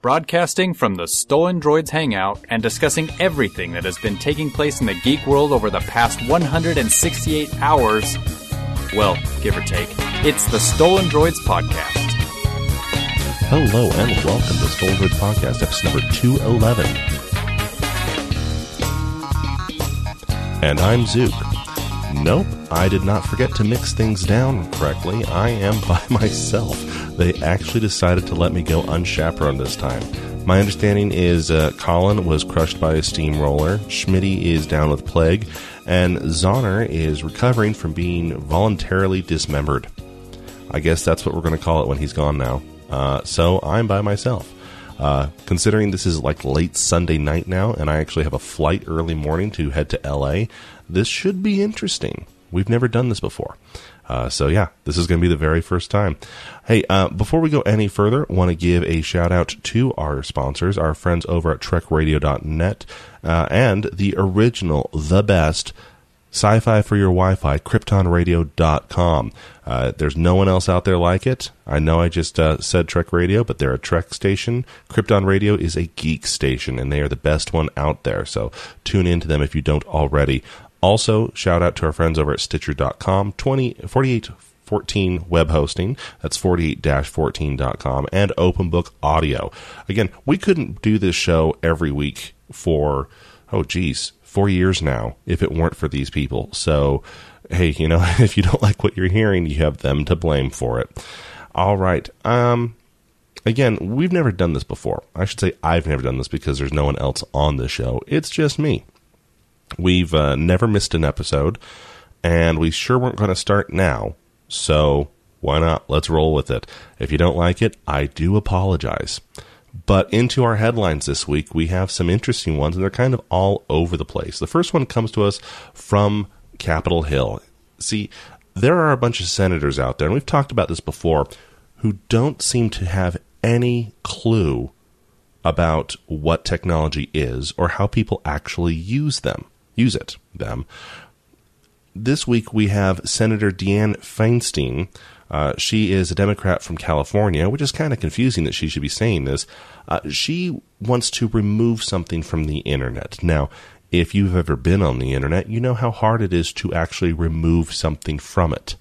Broadcasting from the Stolen Droids Hangout and discussing everything that has been taking place in the geek world over the past 168 hours. Well, give or take. It's the Stolen Droids Podcast. Hello and welcome to Stolen Droids Podcast, episode number 211. And I'm Zook. Nope, I did not forget to mix things down correctly. I am by myself. They actually decided to let me go unchaperoned this time. My understanding is uh, Colin was crushed by a steamroller, Schmitty is down with plague, and Zoner is recovering from being voluntarily dismembered. I guess that's what we're going to call it when he's gone now. Uh, so I'm by myself. Uh, considering this is like late Sunday night now, and I actually have a flight early morning to head to LA, this should be interesting. We've never done this before. Uh, so yeah, this is going to be the very first time. Hey, uh, before we go any further, want to give a shout out to our sponsors, our friends over at TrekRadio.net, uh, and the original, the best sci-fi for your Wi-Fi, KryptonRadio.com. Uh, there's no one else out there like it. I know I just uh, said Trek Radio, but they're a Trek station. Krypton Radio is a geek station, and they are the best one out there. So tune into them if you don't already. Also, shout out to our friends over at Stitcher.com, 20, 4814 web hosting. That's 48-14.com and Open Book Audio. Again, we couldn't do this show every week for, oh geez, four years now if it weren't for these people. So, hey, you know, if you don't like what you're hearing, you have them to blame for it. All right. Um, again, we've never done this before. I should say I've never done this because there's no one else on the show. It's just me. We've uh, never missed an episode, and we sure weren't going to start now. So why not? Let's roll with it. If you don't like it, I do apologize. But into our headlines this week, we have some interesting ones, and they're kind of all over the place. The first one comes to us from Capitol Hill. See, there are a bunch of senators out there, and we've talked about this before, who don't seem to have any clue about what technology is or how people actually use them use it, them. This week we have Senator Dianne Feinstein. Uh, she is a Democrat from California, which is kind of confusing that she should be saying this. Uh, she wants to remove something from the internet. Now, if you've ever been on the internet, you know how hard it is to actually remove something from it.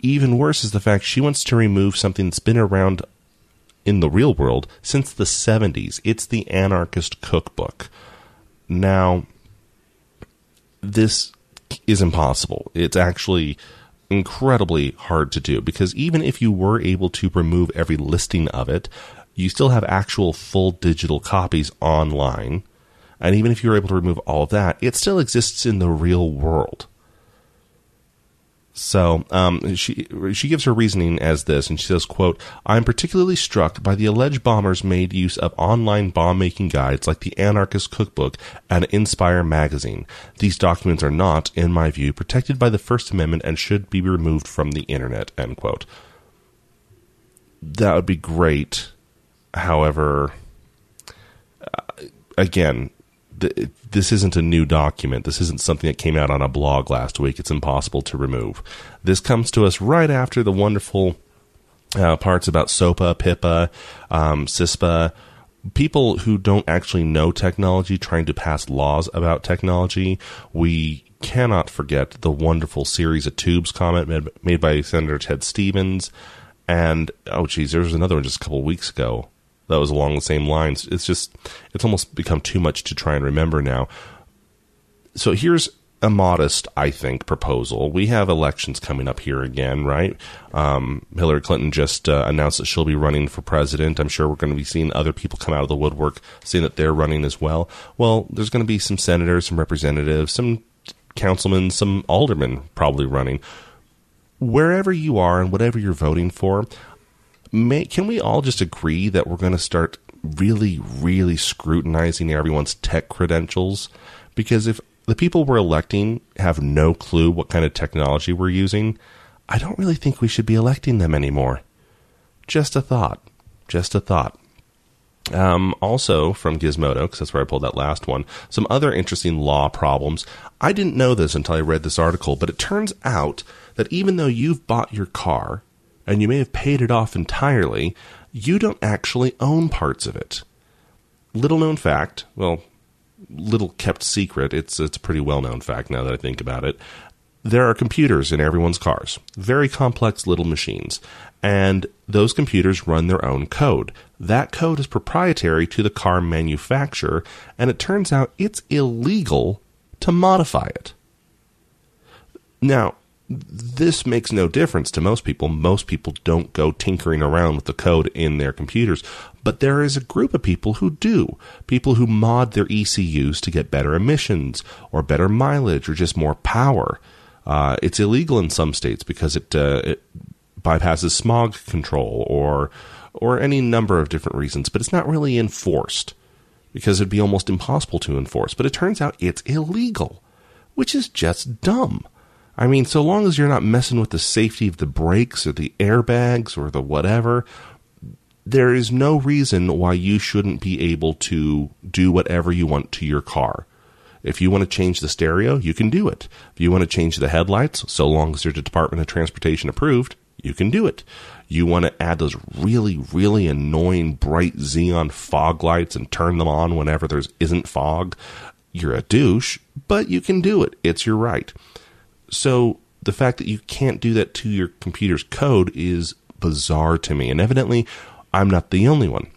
Even worse is the fact she wants to remove something that's been around in the real world since the 70s. It's the Anarchist Cookbook. Now, this is impossible. It's actually incredibly hard to do because even if you were able to remove every listing of it, you still have actual full digital copies online. And even if you were able to remove all of that, it still exists in the real world. So um, she she gives her reasoning as this, and she says, "quote I am particularly struck by the alleged bombers made use of online bomb making guides like the Anarchist Cookbook and Inspire magazine. These documents are not, in my view, protected by the First Amendment and should be removed from the internet." End quote. That would be great. However, uh, this isn't a new document. This isn't something that came out on a blog last week. It's impossible to remove. This comes to us right after the wonderful uh, parts about SOPA, PIPA, um, CISPA. People who don't actually know technology trying to pass laws about technology. We cannot forget the wonderful series of tubes comment made, made by Senator Ted Stevens. And, oh, geez, there was another one just a couple weeks ago that was along the same lines. It's just, it's almost become too much to try and remember now. So here's a modest, I think, proposal. We have elections coming up here again, right? Um, Hillary Clinton just uh, announced that she'll be running for president. I'm sure we're going to be seeing other people come out of the woodwork saying that they're running as well. Well, there's going to be some senators, some representatives, some councilmen, some aldermen probably running. Wherever you are and whatever you're voting for, may, can we all just agree that we're going to start really, really scrutinizing everyone's tech credentials? Because if the people we're electing have no clue what kind of technology we're using, I don't really think we should be electing them anymore. Just a thought. Just a thought. Um, also from Gizmodo, because that's where I pulled that last one, some other interesting law problems. I didn't know this until I read this article, but it turns out that even though you've bought your car and you may have paid it off entirely, you don't actually own parts of it. Little known fact, well, little kept secret. It's it's a pretty well known fact now that I think about it. There are computers in everyone's cars, very complex little machines, and those computers run their own code. That code is proprietary to the car manufacturer, and it turns out it's illegal to modify it. Now, this makes no difference to most people. Most people don't go tinkering around with the code in their computers, but there is a group of people who do. People who mod their ECUs to get better emissions or better mileage or just more power. Uh, it's illegal in some states because it, uh, it bypasses smog control or or any number of different reasons, but it's not really enforced because it'd be almost impossible to enforce. But it turns out it's illegal, which is just dumb. I mean, so long as you're not messing with the safety of the brakes or the airbags or the whatever, there is no reason why you shouldn't be able to do whatever you want to your car. If you want to change the stereo, you can do it. If you want to change the headlights, so long as they're Department of Transportation approved, you can do it. You want to add those really, really annoying bright xenon fog lights and turn them on whenever there isn't fog. You're a douche, but you can do it. It's your right. So the fact that you can't do that to your computer's code is bizarre to me. And evidently, I'm not the only one.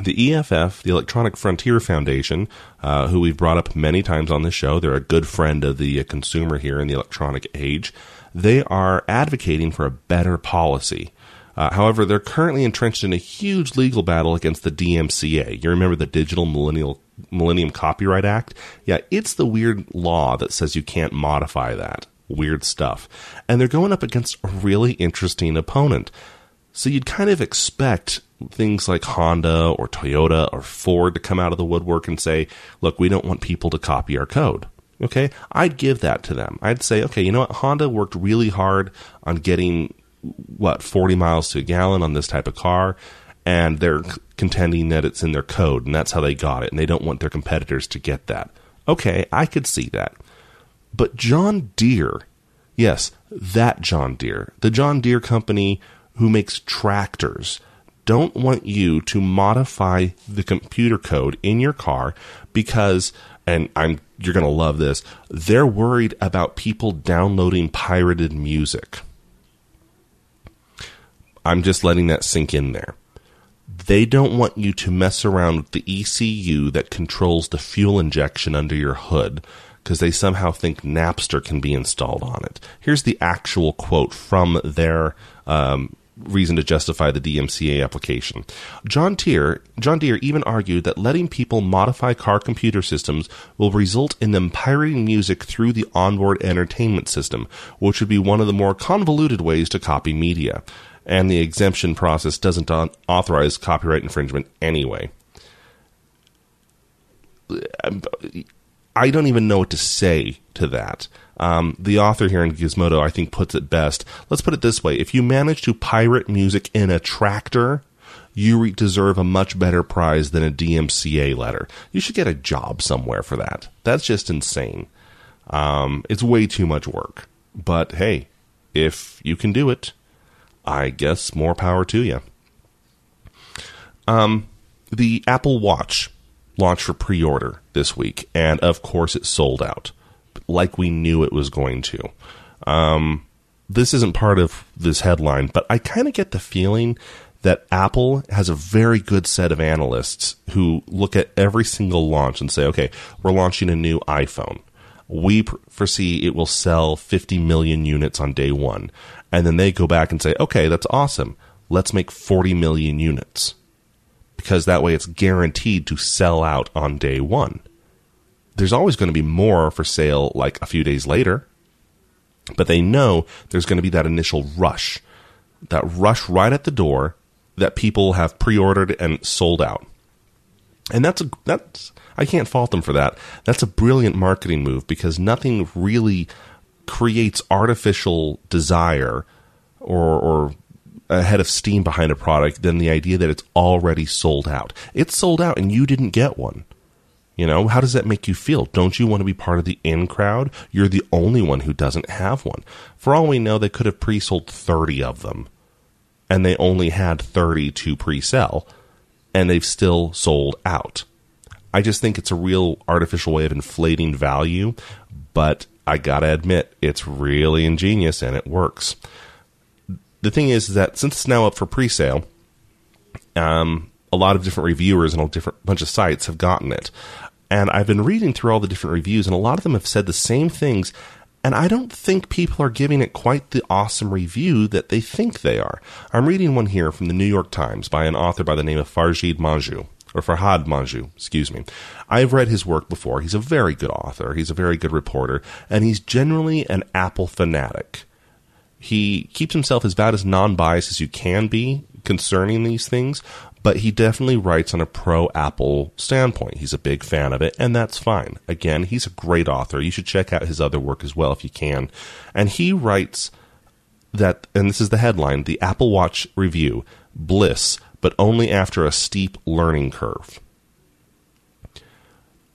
The EFF, the Electronic Frontier Foundation, uh, who we've brought up many times on this show, they're a good friend of the consumer here in the electronic age. They are advocating for a better policy. Uh, however, they're currently entrenched in a huge legal battle against the DMCA. You remember the Digital Millennial Millennium Copyright Act? Yeah, it's the weird law that says you can't modify that. Weird stuff. And they're going up against a really interesting opponent. So you'd kind of expect things like Honda or Toyota or Ford to come out of the woodwork and say, look, we don't want people to copy our code. Okay, I'd give that to them. I'd say, okay, you know what? Honda worked really hard on getting what 40 miles to a gallon on this type of car, and they're contending that it's in their code, and that's how they got it, and they don't want their competitors to get that. Okay, I could see that. But John Deere, yes, that John Deere, the John Deere company who makes tractors, don't want you to modify the computer code in your car because and I'm you're going to love this. They're worried about people downloading pirated music. I'm just letting that sink in there. They don't want you to mess around with the ECU that controls the fuel injection under your hood because they somehow think Napster can be installed on it. Here's the actual quote from their um, reason to justify the DMCA application. John Deere, John Deere even argued that letting people modify car computer systems will result in them pirating music through the onboard entertainment system, which would be one of the more convoluted ways to copy media. And the exemption process doesn't authorize copyright infringement anyway. I don't even know what to say to that. Um, the author here in Gizmodo, I think, puts it best. Let's put it this way: if you manage to pirate music in a tractor, you deserve a much better prize than a DMCA letter. You should get a job somewhere for that. That's just insane. Um, it's way too much work. But hey, if you can do it, I guess more power to you. Um, the Apple Watch launched for pre-order this week, and of course, it sold out like we knew it was going to. Um, this isn't part of this headline, but I kind of get the feeling that Apple has a very good set of analysts who look at every single launch and say, okay, we're launching a new iPhone. We foresee it will sell 50 million units on day one. And then they go back and say, okay, that's awesome. Let's make 40 million units. Because that way it's guaranteed to sell out on day one there's always going to be more for sale like a few days later. But they know there's going to be that initial rush, that rush right at the door that people have pre-ordered and sold out. And that's a that's I can't fault them for that. That's a brilliant marketing move because nothing really creates artificial desire or or a head of steam behind a product than the idea that it's already sold out. It's sold out and you didn't get one. You know, how does that make you feel? Don't you want to be part of the in crowd? You're the only one who doesn't have one. For all we know, they could have pre sold 30 of them. and they only had 30 to pre sell, and they've still sold out. I just think it's a real artificial way of inflating value, but I gotta admit, it's really ingenious and it works. The thing is that since it's now up for pre sale, um, a lot of different reviewers and a different bunch of sites have gotten it. And I've been reading through all the different reviews, and a lot of them have said the same things. And I don't think people are giving it quite the awesome review that they think they are. I'm reading one here from the New York Times by an author by the name of Farjid Manjoo or Farhad Manjoo, excuse me. I've read his work before. He's a very good author. He's a very good reporter, and he's generally an Apple fanatic. He keeps himself as about as non-biased as you can be concerning these things, but he definitely writes on a pro Apple standpoint. He's a big fan of it, and that's fine. Again, he's a great author. You should check out his other work as well if you can. And he writes that, and this is the headline the Apple Watch review Bliss, but only after a steep learning curve.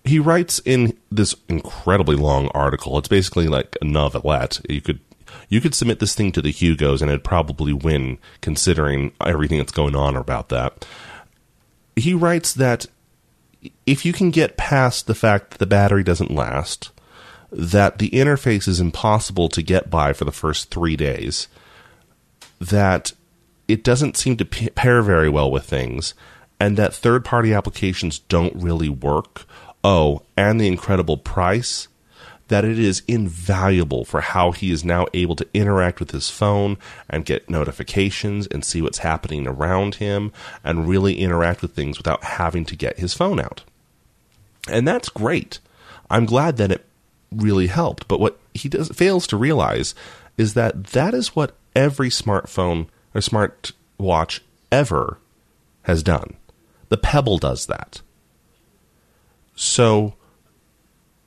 He writes in this incredibly long article. It's basically like a novelette. You could you could submit this thing to the Hugos and it'd probably win, considering everything that's going on about that. He writes that if you can get past the fact that the battery doesn't last, that the interface is impossible to get by for the first three days, that it doesn't seem to pair very well with things, and that third party applications don't really work. Oh, and the incredible price that it is invaluable for how he is now able to interact with his phone and get notifications and see what's happening around him and really interact with things without having to get his phone out. And that's great. I'm glad that it really helped. But what he does fails to realize is that that is what every smartphone or smart watch ever has done. The Pebble does that. So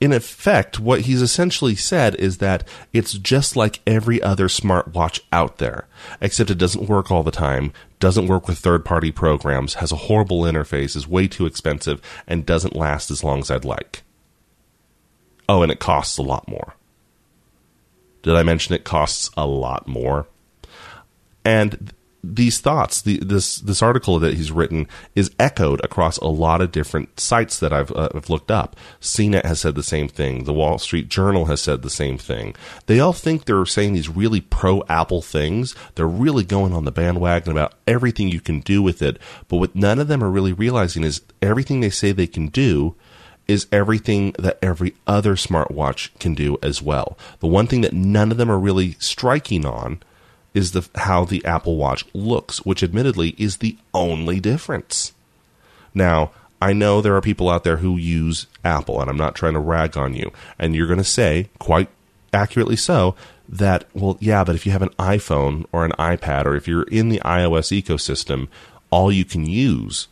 in effect, what he's essentially said is that it's just like every other smartwatch out there, except it doesn't work all the time, doesn't work with third party programs, has a horrible interface, is way too expensive, and doesn't last as long as I'd like. Oh, and it costs a lot more. Did I mention it costs a lot more? And these thoughts, the, this this article that he's written is echoed across a lot of different sites that I've, uh, I've looked up. CNET has said the same thing. The Wall Street Journal has said the same thing. They all think they're saying these really pro Apple things. They're really going on the bandwagon about everything you can do with it. But what none of them are really realizing is everything they say they can do is everything that every other smartwatch can do as well. The one thing that none of them are really striking on is the how the Apple Watch looks, which admittedly is the only difference. Now, I know there are people out there who use Apple, and I'm not trying to rag on you. And you're going to say, quite accurately so, that, well, yeah, but if you have an iPhone or an iPad, or if you're in the iOS ecosystem, all you can use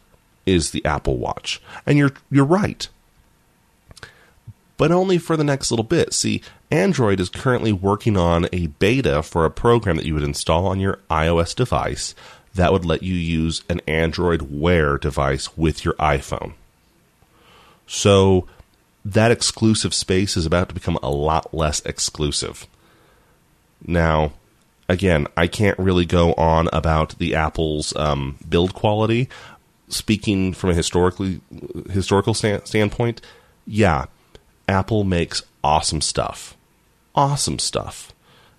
is the Apple Watch. And you're, you're right but only for the next little bit. See, Android is currently working on a beta for a program that you would install on your iOS device that would let you use an Android Wear device with your iPhone. So that exclusive space is about to become a lot less exclusive. Now, again, I can't really go on about the Apple's um, build quality. Speaking from a historically historical stand- standpoint, yeah, Apple makes awesome stuff. Awesome stuff.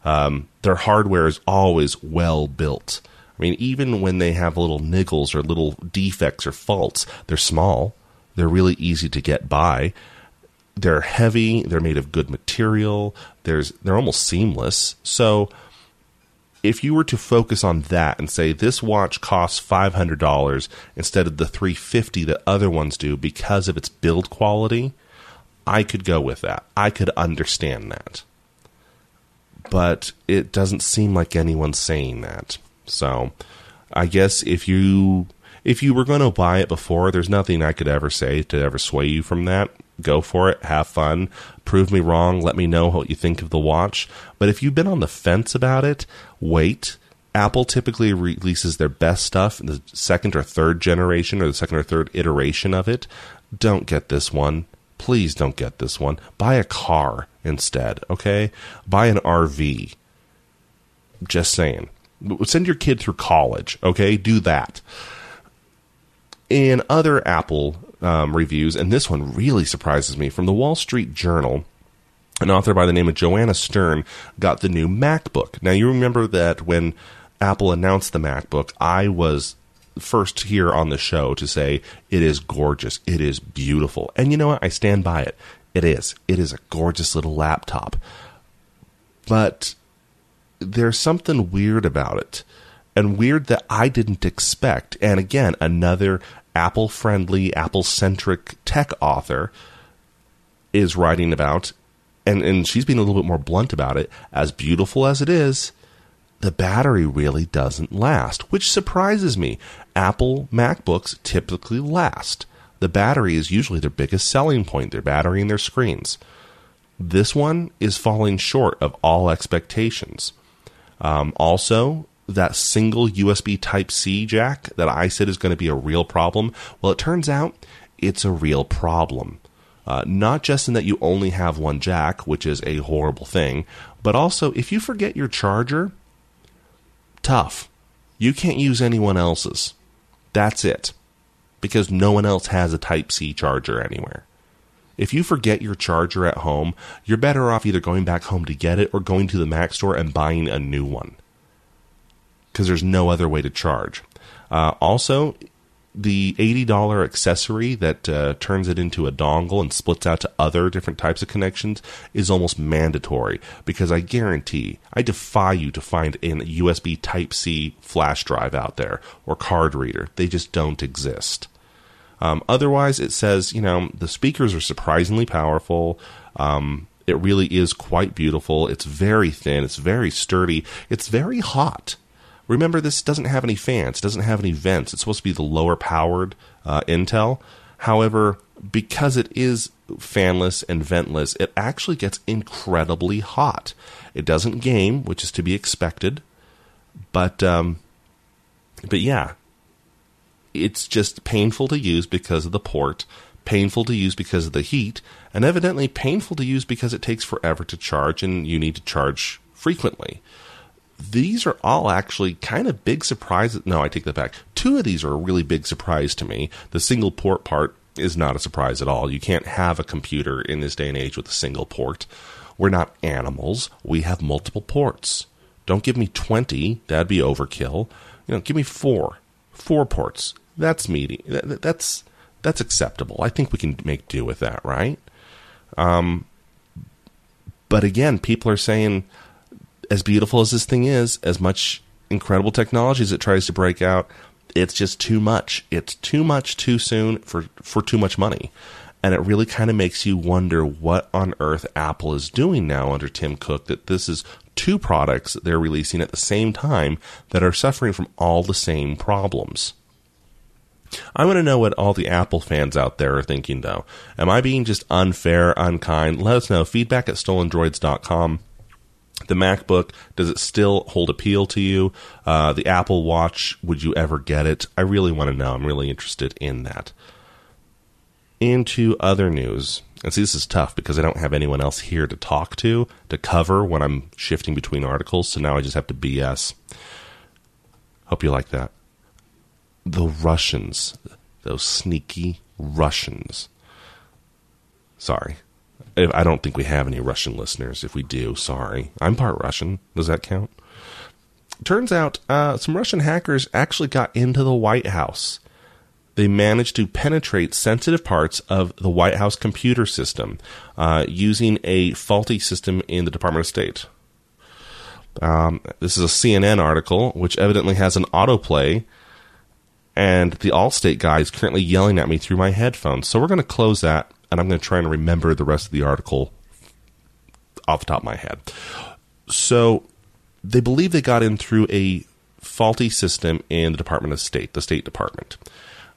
Um, their hardware is always well built. I mean, even when they have little niggles or little defects or faults, they're small. They're really easy to get by. They're heavy. They're made of good material. There's they're almost seamless. So, if you were to focus on that and say this watch costs five hundred dollars instead of the three fifty that other ones do because of its build quality, I could go with that. I could understand that. But it doesn't seem like anyone's saying that. So, I guess if you if you were going to buy it before, there's nothing I could ever say to ever sway you from that. Go for it, have fun, prove me wrong, let me know what you think of the watch. But if you've been on the fence about it, wait. Apple typically releases their best stuff in the second or third generation or the second or third iteration of it. Don't get this one please don't get this one. Buy a car instead, okay? Buy an RV. Just saying. Send your kid through college, okay? Do that. In other Apple um, reviews, and this one really surprises me, from the Wall Street Journal, an author by the name of Joanna Stern got the new MacBook. Now, you remember that when Apple announced the MacBook, I was first here on the show to say it is gorgeous, it is beautiful. And you know what? I stand by it. It is. It is a gorgeous little laptop. But there's something weird about it. And weird that I didn't expect. And again, another Apple friendly, Apple centric tech author is writing about, and, and she's being a little bit more blunt about it. As beautiful as it is, the battery really doesn't last, which surprises me. Apple MacBooks typically last. The battery is usually their biggest selling point, their battery and their screens. This one is falling short of all expectations. Um, also, that single USB Type C jack that I said is going to be a real problem, well, it turns out it's a real problem. Uh, not just in that you only have one jack, which is a horrible thing, but also if you forget your charger, tough. You can't use anyone else's. That's it. Because no one else has a Type C charger anywhere. If you forget your charger at home, you're better off either going back home to get it or going to the Mac store and buying a new one. Because there's no other way to charge. Uh, also, the $80 accessory that uh, turns it into a dongle and splits out to other different types of connections is almost mandatory because I guarantee, I defy you to find a USB Type C flash drive out there or card reader. They just don't exist. Um, otherwise, it says, you know, the speakers are surprisingly powerful. Um, it really is quite beautiful. It's very thin. It's very sturdy. It's very hot. Remember, this doesn't have any fans, doesn't have any vents. It's supposed to be the lower powered uh, Intel. However, because it is fanless and ventless, it actually gets incredibly hot. It doesn't game, which is to be expected, but um, but yeah, it's just painful to use because of the port, painful to use because of the heat, and evidently painful to use because it takes forever to charge and you need to charge frequently these are all actually kind of big surprises. No, I take that back. Two of these are a really big surprise to me. The single port part is not a surprise at all. You can't have a computer in this day and age with a single port. We're not animals. We have multiple ports. Don't give me 20. That'd be overkill. You know, give me four. Four ports. That's meaty. That's that's acceptable. I think we can make do with that, right? Um, but again, people are saying as beautiful as this thing is, as much incredible technology as it tries to break out, it's just too much. It's too much too soon for, for too much money. And it really kind of makes you wonder what on earth Apple is doing now under Tim Cook that this is two products they're releasing at the same time that are suffering from all the same problems. I want to know what all the Apple fans out there are thinking, though. Am I being just unfair, unkind? Let us know. Feedback at stolendroids.com the MacBook, does it still hold appeal to you? Uh, the Apple Watch, would you ever get it? I really want to know. I'm really interested in that. Into other news. And see, this is tough because I don't have anyone else here to talk to, to cover when I'm shifting between articles. So now I just have to BS. Hope you like that. The Russians, those sneaky Russians. Sorry, I don't think we have any Russian listeners. If we do, sorry. I'm part Russian. Does that count? Turns out uh, some Russian hackers actually got into the White House. They managed to penetrate sensitive parts of the White House computer system uh, using a faulty system in the Department of State. Um, this is a CNN article, which evidently has an autoplay, and the Allstate guy is currently yelling at me through my headphones. So we're going to close that and I'm going to try and remember the rest of the article off the top of my head. So they believe they got in through a faulty system in the Department of State, the State Department.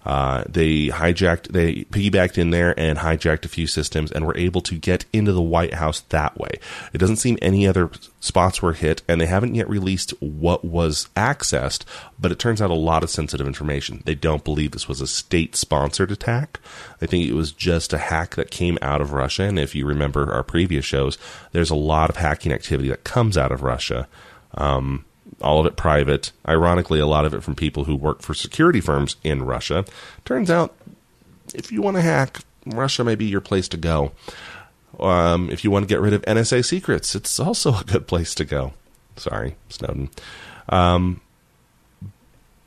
Uh, they hijacked, they piggybacked in there and hijacked a few systems and were able to get into the White House that way. It doesn't seem any other spots were hit, and they haven't yet released what was accessed, but it turns out a lot of sensitive information. They don't believe this was a state sponsored attack. They think it was just a hack that came out of Russia. And if you remember our previous shows, there's a lot of hacking activity that comes out of Russia. Um, all of it private. Ironically, a lot of it from people who work for security firms in Russia. Turns out, if you want to hack, Russia may be your place to go. Um, if you want to get rid of NSA secrets, it's also a good place to go. Sorry, Snowden. Um,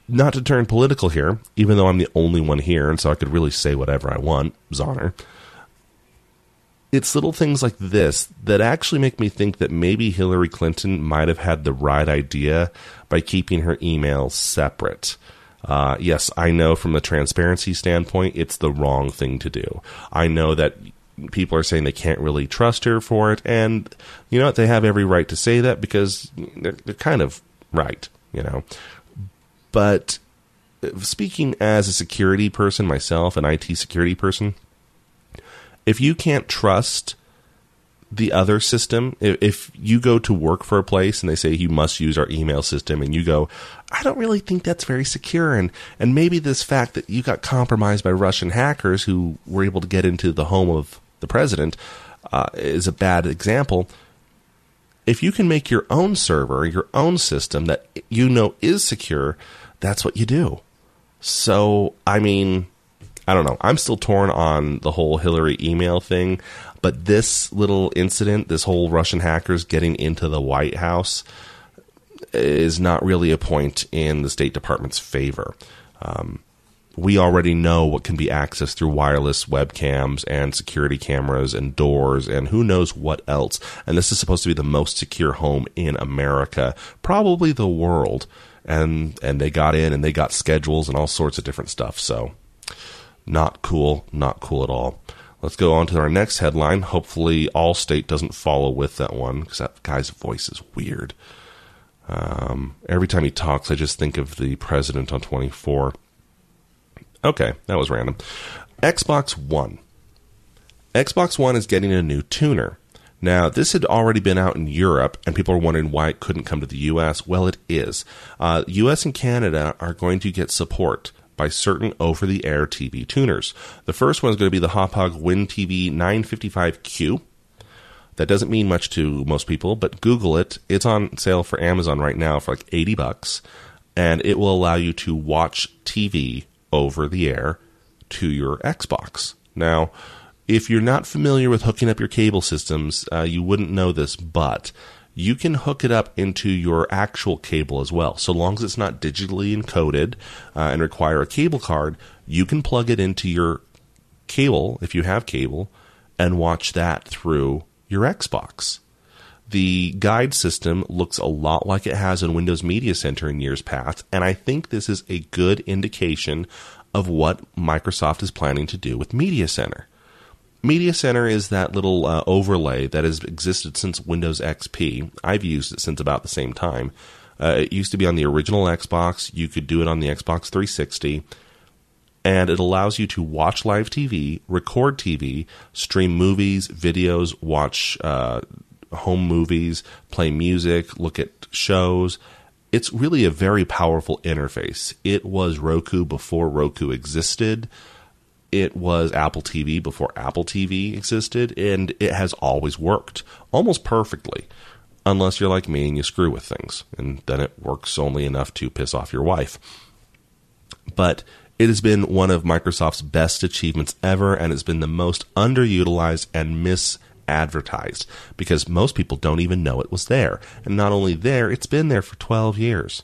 not to turn political here, even though I'm the only one here, and so I could really say whatever I want, Zoner. It's little things like this that actually make me think that maybe Hillary Clinton might have had the right idea by keeping her emails separate. Uh, yes, I know from the transparency standpoint, it's the wrong thing to do. I know that people are saying they can't really trust her for it, and you know what? They have every right to say that because they're, they're kind of right, you know. But uh, speaking as a security person myself, an IT security person, if you can't trust the other system, if, if, you go to work for a place and they say you must use our email system, and you go, I don't really think that's very secure, and and maybe this fact that you got compromised by Russian hackers who were able to get into the home of the president uh, is a bad example. If you can make your own server, your own system that you know is secure, that's what you do. So, I mean, I don't know. I'm still torn on the whole Hillary email thing, but this little incident, this whole Russian hackers getting into the White House, is not really a point in the State Department's favor. Um, we already know what can be accessed through wireless webcams and security cameras and doors and who knows what else. And this is supposed to be the most secure home in America, probably the world. And and they got in and they got schedules and all sorts of different stuff. So not cool, not cool at all. Let's go on to our next headline. Hopefully, Allstate doesn't follow with that one because that guy's voice is weird. Um, every time he talks, I just think of the president on 24. Okay, that was random. Xbox One. Xbox One is getting a new tuner. Now, this had already been out in Europe, and people are wondering why it couldn't come to the US. Well, it is. Uh, US and Canada are going to get support by certain over the air TV tuners. The first one is going to be the Hauppauge WinTV 955Q. That doesn't mean much to most people, but Google it. It's on sale for Amazon right now for like 80 bucks, and it will allow you to watch TV over the air to your Xbox. Now, if you're not familiar with hooking up your cable systems, uh, you wouldn't know this, but you can hook it up into your actual cable as well. So long as it's not digitally encoded uh, and require a cable card, you can plug it into your cable if you have cable and watch that through your Xbox. The guide system looks a lot like it has in Windows Media Center in years past, and I think this is a good indication of what Microsoft is planning to do with Media Center. Media Center is that little uh, overlay that has existed since Windows XP. I've used it since about the same time. Uh, it used to be on the original Xbox. You could do it on the Xbox 360. And it allows you to watch live TV, record TV, stream movies, videos, watch uh, home movies, play music, look at shows. It's really a very powerful interface. It was Roku before Roku existed. It was Apple TV before Apple TV existed, and it has always worked almost perfectly, unless you're like me and you screw with things, and then it works only enough to piss off your wife. But it has been one of Microsoft's best achievements ever, and it's been the most underutilized and misadvertised because most people don't even know it was there. And not only there, it's been there for 12 years.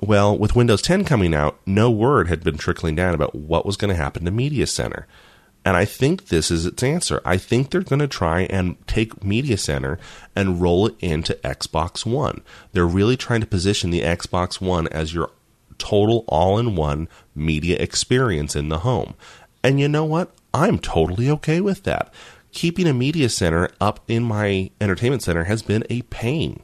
Well, with Windows 10 coming out, no word had been trickling down about what was going to happen to Media Center. And I think this is its answer. I think they're going to try and take Media Center and roll it into Xbox One. They're really trying to position the Xbox One as your total all in one media experience in the home. And you know what? I'm totally okay with that keeping a media center up in my entertainment center has been a pain.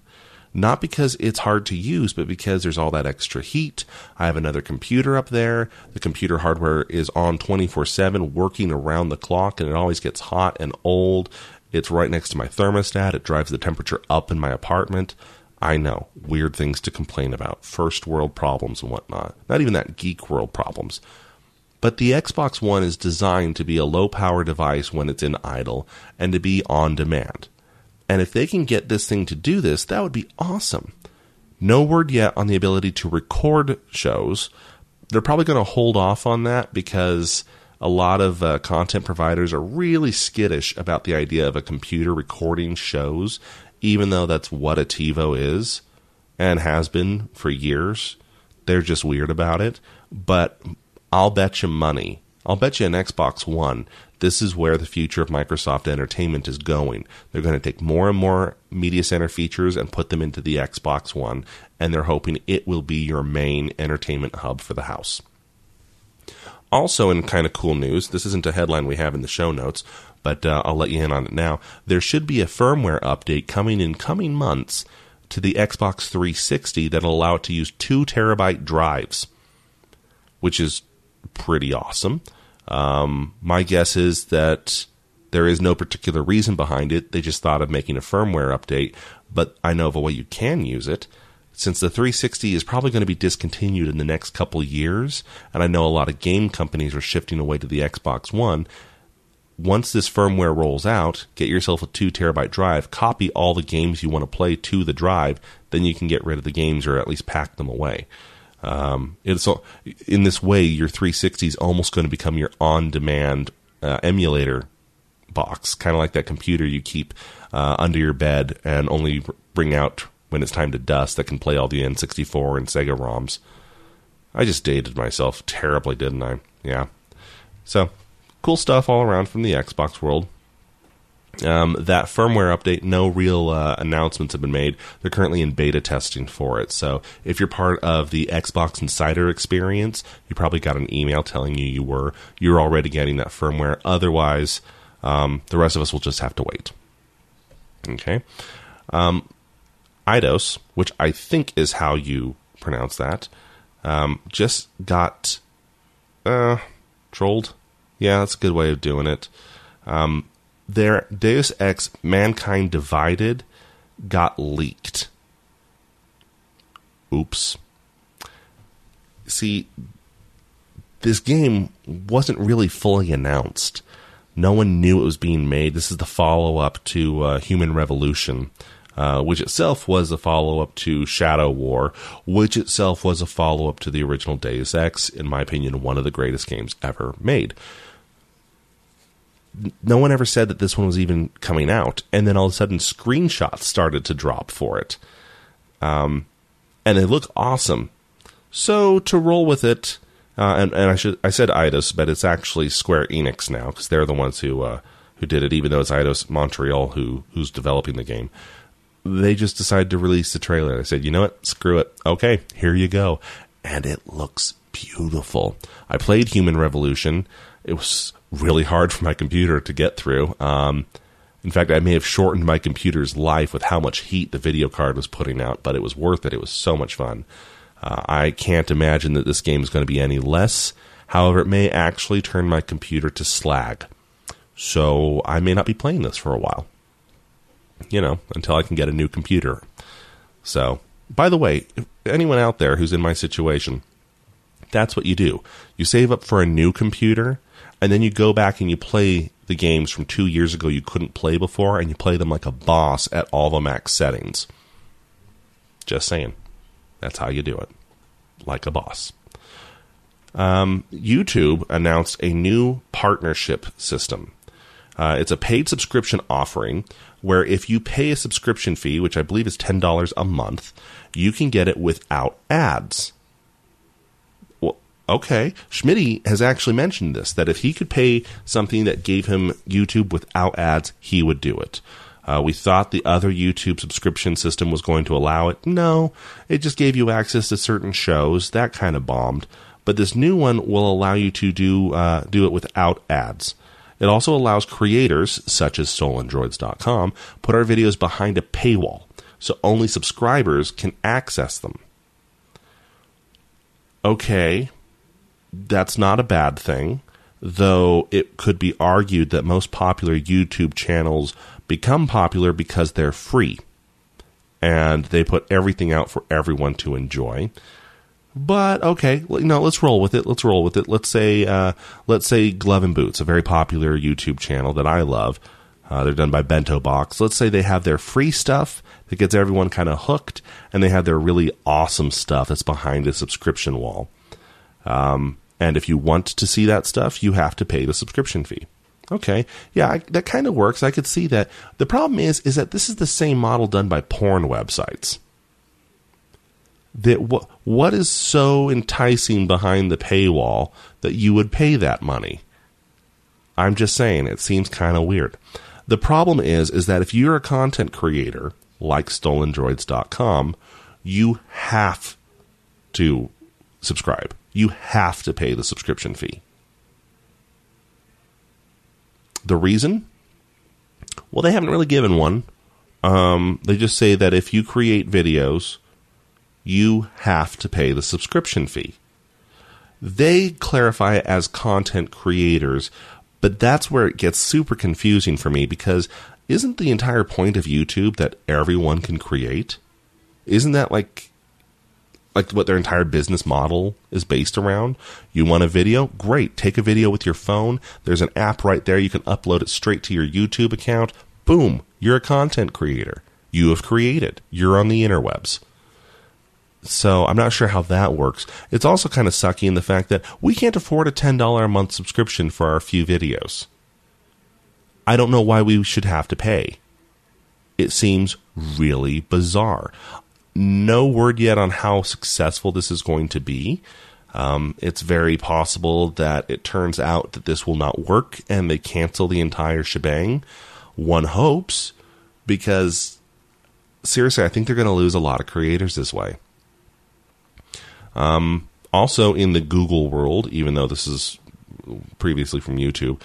Not because it's hard to use, but because there's all that extra heat. I have another computer up there. The computer hardware is on 24 7, working around the clock, and it always gets hot and old. It's right next to my thermostat. It drives the temperature up in my apartment. I know, weird things to complain about, first world problems and whatnot. Not even that geek world problems. But the Xbox One is designed to be a low power device when it's in idle and to be on demand. And if they can get this thing to do this, that would be awesome. No word yet on the ability to record shows. They're probably going to hold off on that because a lot of uh, content providers are really skittish about the idea of a computer recording shows, even though that's what a TiVo is and has been for years. They're just weird about it. But I'll bet you money. I'll bet you an Xbox One. This is where the future of Microsoft Entertainment is going. They're going to take more and more Media Center features and put them into the Xbox One, and they're hoping it will be your main entertainment hub for the house. Also, in kind of cool news, this isn't a headline we have in the show notes, but uh, I'll let you in on it now. There should be a firmware update coming in coming months to the Xbox 360 that'll allow it to use two terabyte drives, which is pretty awesome. Um, my guess is that there is no particular reason behind it. They just thought of making a firmware update, but I know of a way you can use it since the 360 is probably going to be discontinued in the next couple years, and I know a lot of game companies are shifting away to the Xbox One. Once this firmware rolls out, get yourself a two terabyte drive, copy all the games you want to play to the drive, then you can get rid of the games or at least pack them away. Um, it's in this way, your 360 is almost going to become your on-demand uh, emulator box, kind of like that computer you keep uh, under your bed and only bring out when it's time to dust that can play all the N64 and Sega ROMs. I just dated myself terribly, didn't I? Yeah. So, cool stuff all around from the Xbox world. Um, that firmware update, no real uh, announcements have been made. They're currently in beta testing for it. So, if you're part of the Xbox Insider experience, you probably got an email telling you you were. You're already getting that firmware. Otherwise, um, the rest of us will just have to wait. Okay. Um, Eidos, which I think is how you pronounce that, um, just got uh, trolled. Yeah, that's a good way of doing it. Um, their Deus Ex Mankind Divided got leaked. Oops. See, this game wasn't really fully announced. No one knew it was being made. This is the follow up to uh, Human Revolution, uh, which itself was a follow up to Shadow War, which itself was a follow up to the original Deus Ex, in my opinion, one of the greatest games ever made. No one ever said that this one was even coming out, and then all of a sudden, screenshots started to drop for it. Um, and they look awesome. So to roll with it, uh, and, and I should I said Eidos, but it's actually Square Enix now because they're the ones who uh, who did it. Even though it's Eidos Montreal who who's developing the game, they just decided to release the trailer. I said, you know what? Screw it. Okay, here you go. And it looks beautiful. I played Human Revolution. It was really hard for my computer to get through. Um, in fact, I may have shortened my computer's life with how much heat the video card was putting out, but it was worth it. It was so much fun. Uh, I can't imagine that this game is going to be any less. However, it may actually turn my computer to slag. So I may not be playing this for a while you know, until I can get a new computer. So, by the way, anyone out there who's in my situation, that's what you do. You save up for a new computer, and then you go back and you play the games from two years ago you couldn't play before, and you play them like a boss at all the max settings. Just saying. That's how you do it. Like a boss. Um, YouTube announced a new partnership system. Uh, it's a paid subscription offering where if you pay a subscription fee, which I believe is $10 a month, you can get it without ads. Okay. Schmitty has actually mentioned this that if he could pay something that gave him YouTube without ads, he would do it. Uh, we thought the other YouTube subscription system was going to allow it. No, it just gave you access to certain shows. That kind of bombed. But this new one will allow you to do uh, do it without ads. It also allows creators, such as stolendroids.com, put our videos behind a paywall so only subscribers can access them. Okay, that's not a bad thing, though it could be argued that most popular YouTube channels become popular because they're free and they put everything out for everyone to enjoy. But okay, know, let's roll with it. Let's roll with it. Let's say, uh, let's say Glove and Boots, a very popular YouTube channel that I love. Uh, they're done by Bento Box. Let's say they have their free stuff that gets everyone kind of hooked, and they have their really awesome stuff that's behind a subscription wall. Um, and if you want to see that stuff, you have to pay the subscription fee. Okay, yeah, I, that kind of works. I could see that. The problem is, is that this is the same model done by porn websites. That what what is so enticing behind the paywall that you would pay that money? I'm just saying, it seems kind of weird. The problem is, is that if you're a content creator like StolenDroids.com, you have to subscribe. You have to pay the subscription fee. The reason? Well, they haven't really given one. Um, they just say that if you create videos, you have to pay the subscription fee. They clarify it as content creators, but that's where it gets super confusing for me because isn't the entire point of YouTube that everyone can create? Isn't that like like what their entire business model is based around. You want a video? Great. Take a video with your phone. There's an app right there. You can upload it straight to your YouTube account. Boom. You're a content creator. You have created. You're on the interwebs. So I'm not sure how that works. It's also kind of sucky in the fact that we can't afford a $10 a month subscription for our few videos. I don't know why we should have to pay. It seems really bizarre no word yet on how successful this is going to be. Um, it's very possible that it turns out that this will not work and they cancel the entire shebang. One hopes, because seriously, I think they're going to lose a lot of creators this way. Um, also, in the Google world, even though this is previously from YouTube,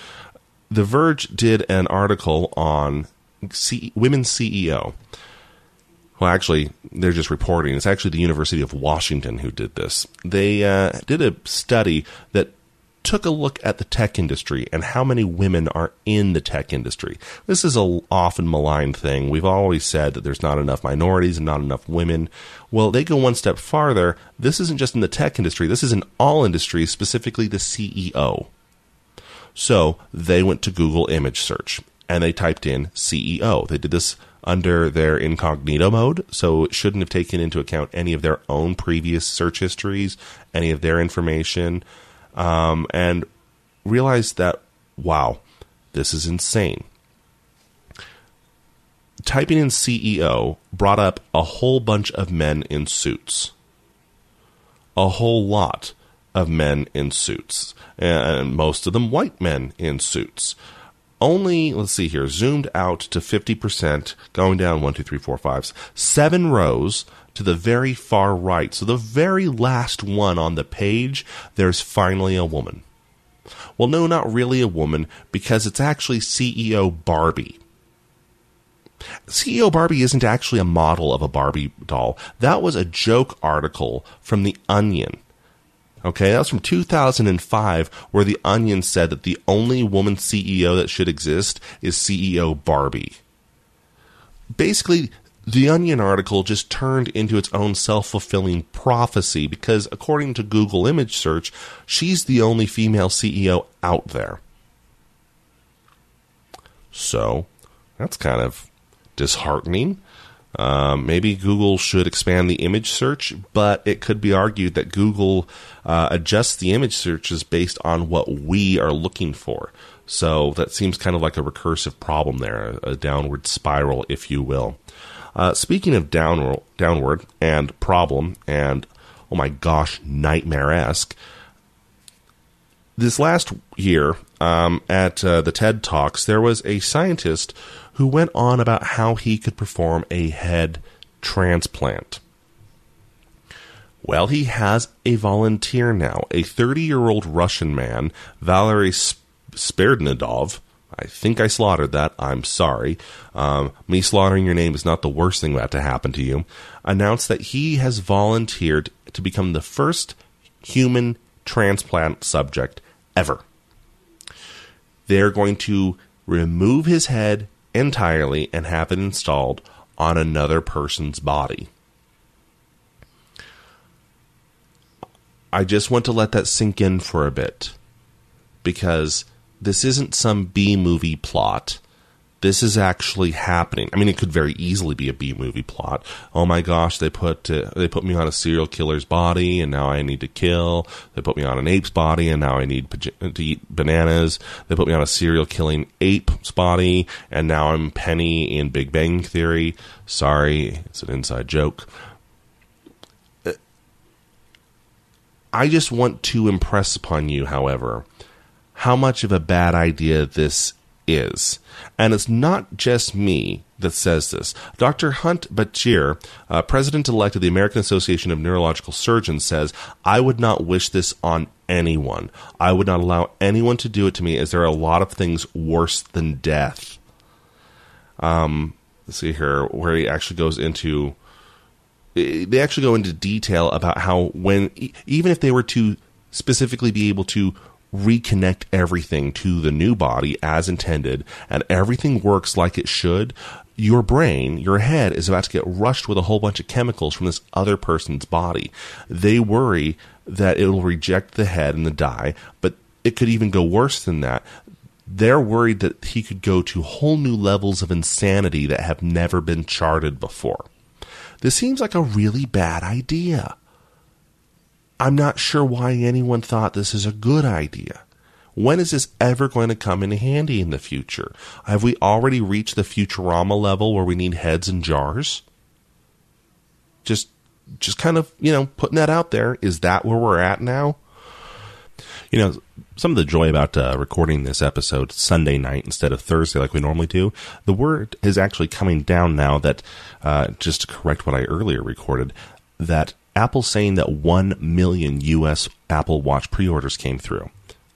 The Verge did an article on C- women CEO. Well, actually, they're just reporting. It's actually the University of Washington who did this. They uh, did a study that took a look at the tech industry and how many women are in the tech industry. This is a often maligned thing. We've always said that there's not enough minorities and not enough women. Well, they go one step farther. This isn't just in the tech industry. This is in all industries, specifically the CEO. So they went to Google image search and they typed in CEO. They did this under their incognito mode, so it shouldn't have taken into account any of their own previous search histories, any of their information, um, and realized that, wow, this is insane. Typing in CEO brought up a whole bunch of men in suits. A whole lot of men in suits, and most of them white men in suits only, let's see here, zoomed out to 50%, going down one, two, three, four, five, seven rows to the very far right. So the very last one on the page, there's finally a woman. Well, no, not really a woman, because it's actually CEO Barbie. CEO Barbie isn't actually a model of a Barbie doll. That was a joke article from The Onion Okay, that was from 2005, where The Onion said that the only woman CEO that should exist is CEO Barbie. Basically, the Onion article just turned into its own self fulfilling prophecy because, according to Google image search, she's the only female CEO out there. So, that's kind of disheartening. Um, maybe Google should expand the image search, but it could be argued that Google uh, adjusts the image searches based on what we are looking for. So that seems kind of like a recursive problem there, a, downward spiral, if you will. Uh, speaking of downward, downward and problem, and oh my gosh, nightmare esque. This last year um, at uh, the TED Talks, there was a scientist who went on about how he could perform a head transplant. Well, he has a volunteer now, a 30 year old Russian man, Valery Sperdnadov. I think I slaughtered that. I'm sorry. Um, me slaughtering your name is not the worst thing that to happen to you. Announced that he has volunteered to become the first human transplant subject ever. They're going to remove his head entirely and have it installed on another person's body. I just want to let that sink in for a bit because this isn't some B movie plot. This is actually happening. I mean, it could very easily be a B movie plot. Oh my gosh, they put uh, they put me on a serial killer's body, and now I need to kill. They put me on an ape's body, and now I need to eat bananas. They put me on a serial killing ape's body, and now I'm Penny in Big Bang Theory. Sorry, it's an inside joke. Uh, I just want to impress upon you, however, how much of a bad idea this is. And it's not just me that says this. Dr. Hunt Bashir, uh, president elect of the American Association of Neurological Surgeons, says, I would not wish this on anyone. I would not allow anyone to do it to me, as there are a lot of things worse than death. Um, let's see here, where he actually goes into. They actually go into detail about how, when, even if they were to specifically be able to reconnect everything to the new body as intended and everything works like it should, your brain, your head is about to get rushed with a whole bunch of chemicals from this other person's body. They worry that it'll reject the head and the die, but it could even go worse than that. They're worried that he could go to whole new levels of insanity that have never been charted before. This seems like a really bad idea. I'm not sure why anyone thought this is a good idea. When is this ever going to come in handy in the future? Have we already reached the Futurama level where we need heads in jars? Just just kind of, you know, putting that out there. Is that where we're at now? You know, some of the joy about uh, recording this episode Sunday night instead of Thursday like we normally do, the word is actually coming down now that, uh, just to correct what I earlier recorded, that Apple saying that 1 million US Apple Watch pre orders came through.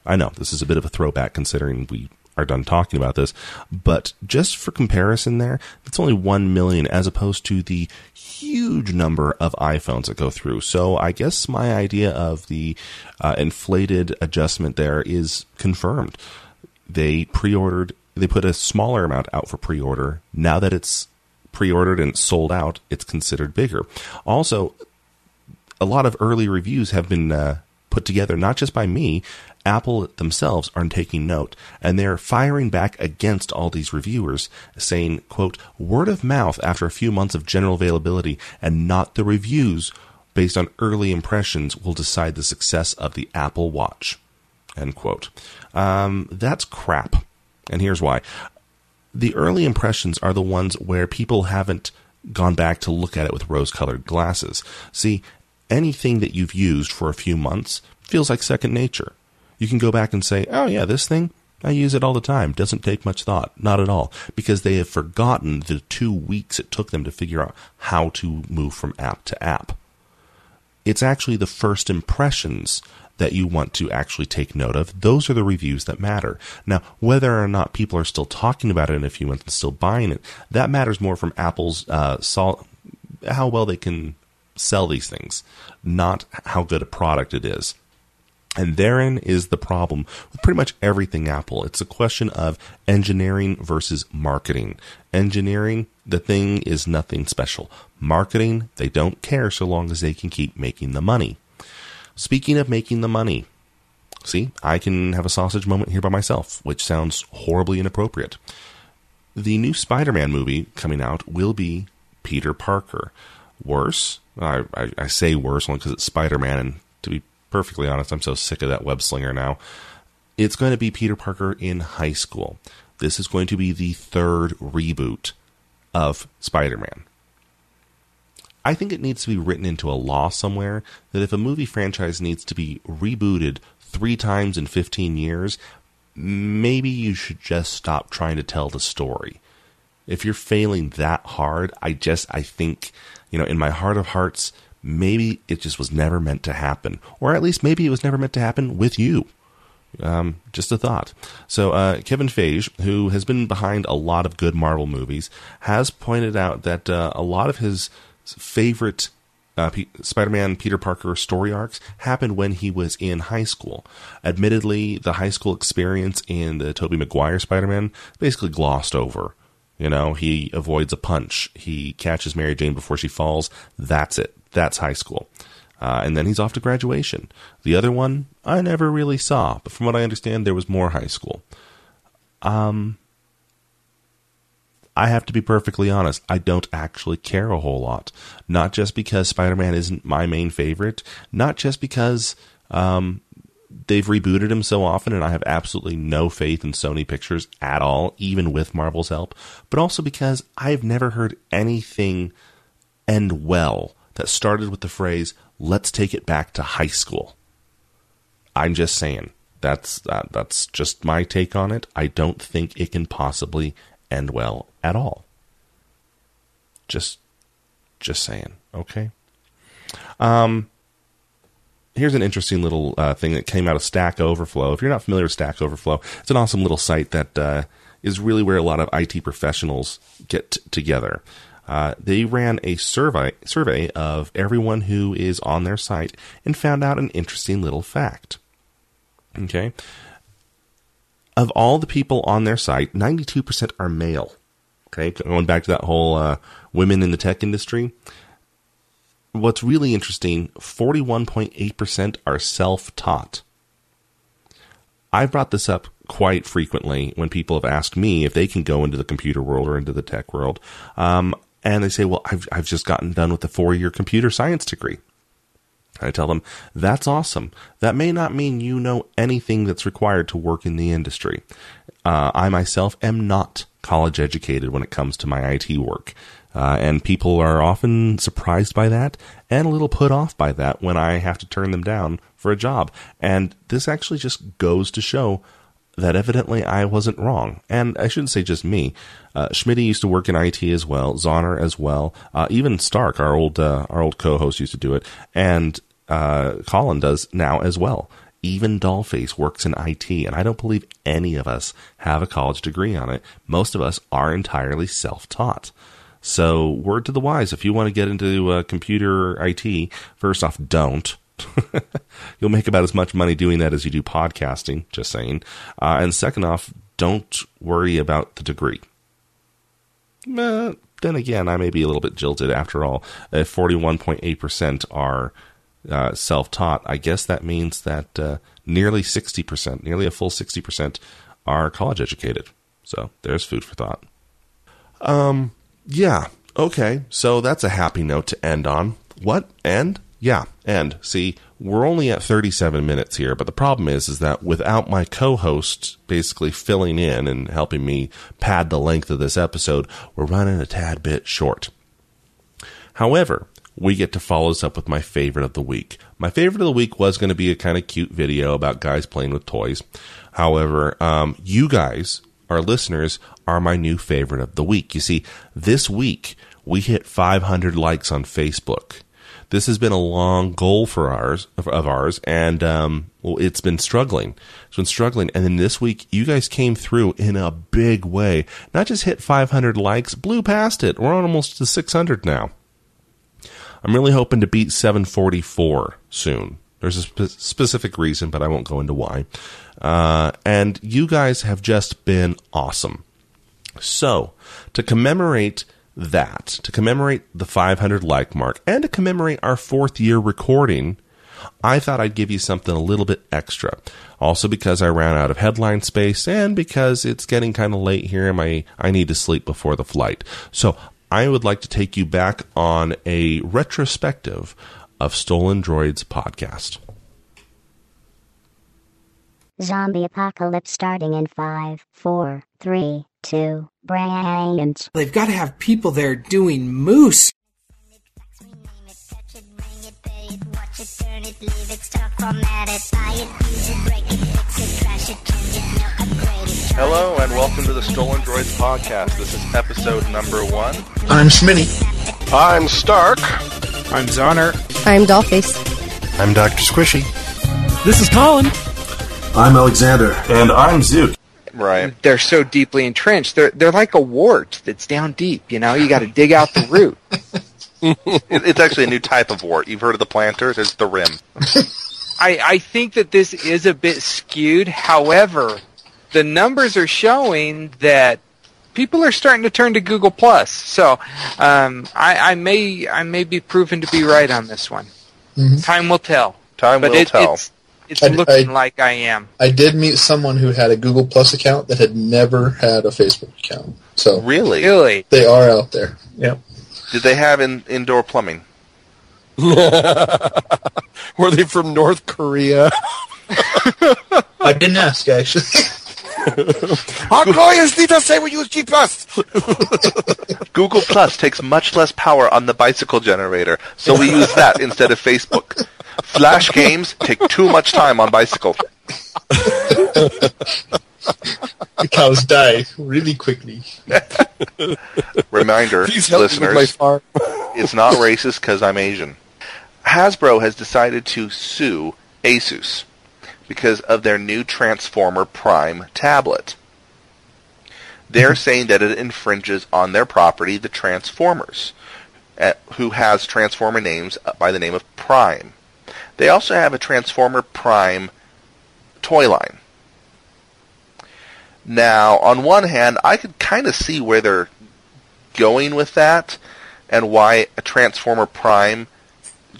I know this is a bit of a throwback considering we are done talking about this, but just for comparison, there, it's only 1 million as opposed to the huge number of iPhones that go through. So I guess my idea of the uh, inflated adjustment there is confirmed. They pre ordered, they put a smaller amount out for pre order. Now that it's pre ordered and sold out, it's considered bigger. Also, a lot of early reviews have been uh, put together, not just by me. Apple themselves are taking note, and they're firing back against all these reviewers, saying, quote, word of mouth after a few months of general availability and not the reviews based on early impressions will decide the success of the Apple Watch. End quote. Um, that's crap. And here's why. The early impressions are the ones where people haven't gone back to look at it with rose colored glasses. See, anything that you've used for a few months feels like second nature. You can go back and say, oh, yeah, this thing, I use it all the time. Doesn't take much thought. Not at all. Because they have forgotten the two weeks it took them to figure out how to move from app to app. It's actually the first impressions that you want to actually take note of. Those are the reviews that matter. Now, whether or not people are still talking about it in a few months and still buying it, that matters more from Apple's uh, sol- how well they can sell these things, not how good a product it is. And therein is the problem with pretty much everything Apple. It's a question of engineering versus marketing. Engineering, the thing is nothing special. Marketing, they don't care so long as they can keep making the money. Speaking of making the money, see, I can have a sausage moment here by myself, which sounds horribly inappropriate. The new Spider Man movie coming out will be Peter Parker. Worse, I, I, I say worse only because it's Spider Man, and to be perfectly honest, I'm so sick of that web slinger now. It's going to be Peter Parker in high school. This is going to be the third reboot of Spider Man. I think it needs to be written into a law somewhere that if a movie franchise needs to be rebooted three times in 15 years, maybe you should just stop trying to tell the story. If you're failing that hard, I just, I think you know, in my heart of hearts, maybe it just was never meant to happen, or at least maybe it was never meant to happen with you. Um, just a thought. So, uh, Kevin Feige, who has been behind a lot of good Marvel movies, has pointed out that uh, a lot of his favorite uh, P- Spider-Man Peter Parker story arcs happened when he was in high school. Admittedly, the high school experience in the Tobey Maguire Spider-Man basically glossed over. You know, he avoids a punch. He catches Mary Jane before she falls. That's it. That's high school. Uh, and then he's off to graduation. The other one, I never really saw, but from what I understand, there was more high school. Um, I have to be perfectly honest. I don't actually care a whole lot. Not just because Spider Man isn't my main favorite, not just because um, they've rebooted him so often and I have absolutely no faith in Sony Pictures at all, even with Marvel's help, but also because I've never heard anything end well that started with the phrase, let's take it back to high school. I'm just saying. That's uh, that's just my take on it. I don't think it can possibly end well at all. Just just saying, okay? Um here's an interesting little uh, thing that came out of Stack Overflow. If you're not familiar with Stack Overflow, it's an awesome little site that uh, is really where a lot of IT professionals get t- together. Uh, they ran a survey survey of everyone who is on their site and found out an interesting little fact. Okay, of all the people on their site, 92% are male. Okay, going back to that whole uh, women in the tech industry what's really interesting 41.8% are self taught. I've brought this up quite frequently when people have asked me if they can go into the computer world or into the tech world. Um, and they say, well, I've, I've just gotten done with a four year computer science degree. I tell them, that's awesome. That may not mean you know anything that's required to work in the industry. Uh, I myself am not college educated when it comes to my IT work. Uh, and people are often surprised by that and a little put off by that when I have to turn them down for a job. And this actually just goes to show that evidently I wasn't wrong. And I shouldn't say just me. Uh, Schmitty used to work in IT as well, Zahner as well, uh, even Stark, our old uh, our old co-host, used to do it, and uh, Colin does now as well. Even Dollface works in IT, and I don't believe any of us have a college degree on it. Most of us are entirely self-taught. So, word to the wise: if you want to get into uh, computer IT, first off, don't. You'll make about as much money doing that as you do podcasting. Just saying. Uh, and second off, don't worry about the degree. Uh, then again, I may be a little bit jilted. After all, if forty-one point eight percent are uh, self-taught, I guess that means that uh, nearly sixty percent, nearly a full sixty percent, are college educated. So there's food for thought. Um, yeah. Okay. So that's a happy note to end on. What? End? Yeah, end. See, we're only at 37 minutes here, but the problem is is that without my co-host basically filling in and helping me pad the length of this episode, we're running a tad bit short. However, we get to follow this up with my favorite of the week. My favorite of the week was going to be a kind of cute video about guys playing with toys. However, um, you guys our listeners are my new favorite of the week. You see, this week we hit 500 likes on Facebook. This has been a long goal for ours of ours, and um, well, it's been struggling. It's been struggling, and then this week you guys came through in a big way. Not just hit 500 likes, blew past it. We're on almost to 600 now. I'm really hoping to beat 744 soon. There's a spe- specific reason, but I won't go into why. Uh, and you guys have just been awesome. So, to commemorate that, to commemorate the 500 like mark, and to commemorate our fourth year recording, I thought I'd give you something a little bit extra. Also because I ran out of headline space and because it's getting kind of late here and my, I need to sleep before the flight. So I would like to take you back on a retrospective of Stolen Droids podcast. Zombie apocalypse starting in five, four, three, two, brands. They've got to have people there doing moose. Hello and welcome to the Stolen Droids podcast. This is episode number one. I'm Schmitty. I'm Stark. I'm Zoner. I'm Dollface. I'm Dr. Squishy. This is Colin. I'm Alexander. And I'm Zook. Right. They're so deeply entrenched. They're they're like a wart that's down deep. You know, you got to dig out the root. It- it's actually a new type of wart. You've heard of the planters? It's the rim. I I think that this is a bit skewed. However, the numbers are showing that people are starting to turn to Google Plus. So um, I, I may I may be proven to be right on this one. Mhm. Time will tell. Time but will it, tell. it's it's I- looking I- like I am. I did meet someone who had a Google Plus account that had never had a Facebook account. So Really? Really? they are out there. Yep. Did they have in, indoor plumbing? Were they from North Korea? I didn't ask actually. Our lawyers need to say we use G Plus. Google Plus takes much less power on the bicycle generator, so we use that instead of Facebook. Flash games take too much time on bicycle. the cows die really quickly. Reminder, Please help me with my listeners, it's not racist because I'm Asian. Hasbro has decided to sue Asus because of their new Transformer Prime tablet. They're saying that it infringes on their property, the Transformers, uh, who has Transformer names by the name of Prime. They also have a Transformer Prime toy line. Now, on one hand, I could kind of see where they're going with that and why a Transformer Prime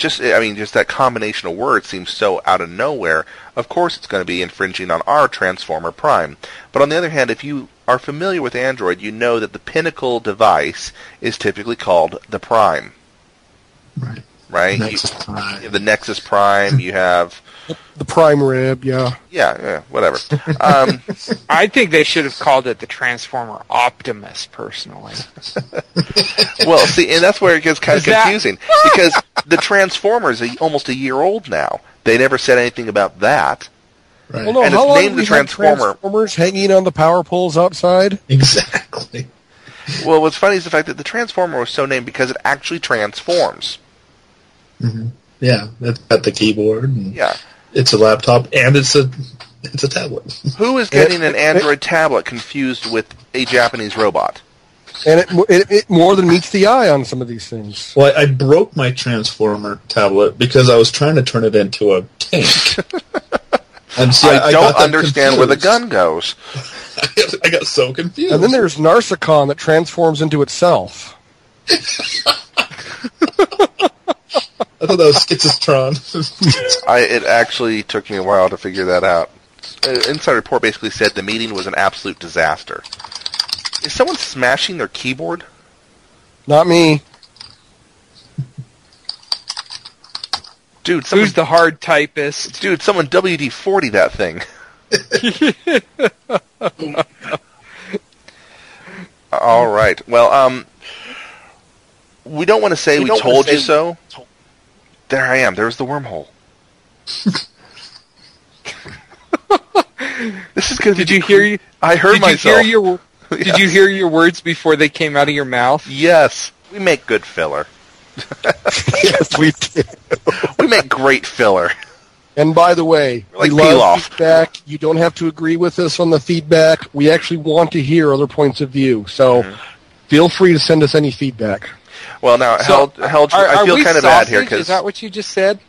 just I mean just that combination of words seems so out of nowhere. Of course it's going to be infringing on our Transformer Prime. But on the other hand, if you are familiar with Android, you know that the pinnacle device is typically called the Prime, Right. Right? Nexus You, Prime. you have the Nexus Prime, you have The prime rib, yeah. yeah, yeah whatever. Um, I think they should have called it the Transformer Optimus, personally. well, see, and that's where it gets kind of Is that- confusing because the Transformer is a, almost a year old now. They never said anything about that. Right. Well, no, And how it's long named have the we had Transformer. Transformers hanging on the power poles outside? Exactly. Well, what's funny is the fact that the Transformer was so named because it actually transforms. Mm-hmm. Yeah, it's got the keyboard. And Yeah. It's a laptop and it's a it's a tablet. Who is getting an Android tablet confused with a Japanese robot? And it, it, it more than meets the eye on some of these things. Well, I broke my transformer tablet because I was trying to turn it into a tank. and see, I, don't got that understand where the gun goes. I got so confused. And then there's Narsicon that transforms into itself. I thought that was Schizostron. I, it actually took me a while to figure that out. Uh, Inside Report basically said the meeting was an absolute disaster. Is someone smashing their keyboard? Not me. Dude, someone, Who's the hard typist? dude, someone WD-40 that thing. All right. Well, um, we don't want to say we, don't told say you we so. There I am. There's the wormhole. this is going to Did you hear you? I heard Did myself. you hear your? Did you hear your words before they came out of your mouth? Yes, we make good filler. yes, we did. We make great filler. And by the way, Like we peel love off. feedback. You don't have to agree with us on the feedback. We actually want to hear other points of view. So Mm-hmm. feel free to send us any feedback. Well, now, So, Held, Held, Are, I feel we kind of bad here because Is that what you just said?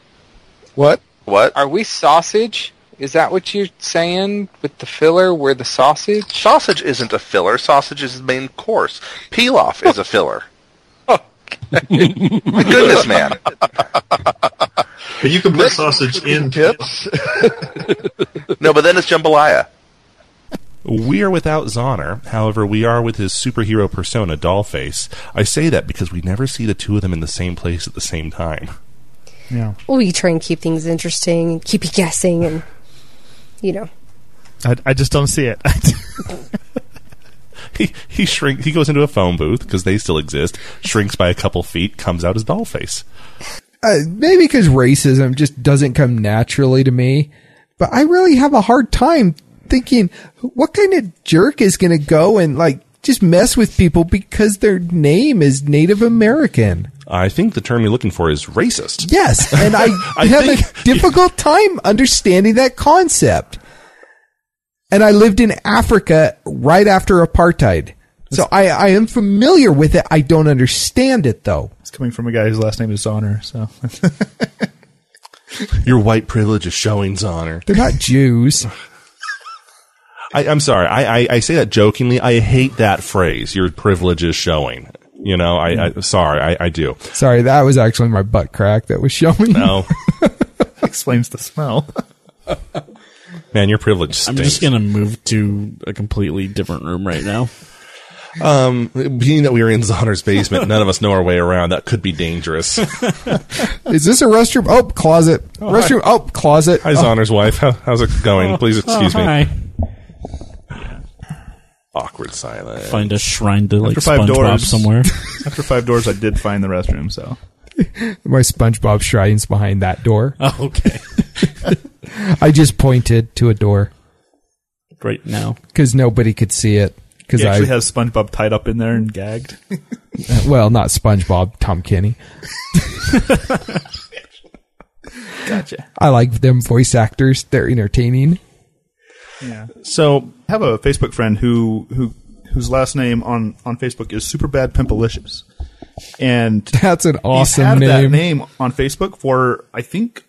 What? what? Are we sausage? Is that what you're saying with the filler? We're the sausage? Sausage isn't a filler. Sausage is the main course. Pilaf is a filler. My goodness, man. but you can put sausage in Tips. No, but then it's jambalaya. We are without Zoner, however, we are with his superhero persona, Dollface. I say that because we never see the two of them in the same place at the same time. Yeah. Well, we try and keep things interesting and keep you guessing and, you know. I, I just don't see it. He he shrink he goes into a phone booth because they still exist, shrinks by a couple feet, comes out as Dollface. uh, maybe because racism just doesn't come naturally to me. But I really have a hard time thinking what kind of jerk is going to go and like just mess with people because their name is Native American. I think the term you're looking for is racist. Yes, and I, I have think- a difficult time understanding that concept. And I lived in Africa right after apartheid. So I, I am familiar with it. I don't understand it though. it's coming from a guy whose last name is Zonner, so. Your white privilege is showing, Zoner. They're not Jews. I, I'm sorry. I, I, I say that jokingly. I hate that phrase. Your privilege is showing. You know, I, I sorry, I, I do. Sorry, that was actually my butt crack that was showing. No, explains the smell. man, your privilege still. I'm just gonna move to a completely different room right now. Um, being that we are in Zonner's basement, none of us know our way around. That could be dangerous. Is this a restroom? Oh, closet. restroom. Oh, closet. Hi, Oh, Zonner's wife. How, how's it going? Please excuse oh, me. Hi. Awkward silence. Find a shrine to like After five SpongeBob doors somewhere. After five doors, I did find the restroom. So my SpongeBob shrine's behind that door. Oh, okay. I just pointed to a door right now. because nobody could see it. Because he I, actually has SpongeBob tied up in there and gagged. well, not SpongeBob, Tom Kenny. Gotcha. I like them voice actors; they're entertaining. Yeah. So I have a Facebook friend who who whose last name on on Facebook is Superbad Pimpalicious, and That's an awesome he's had that name. name on Facebook for I think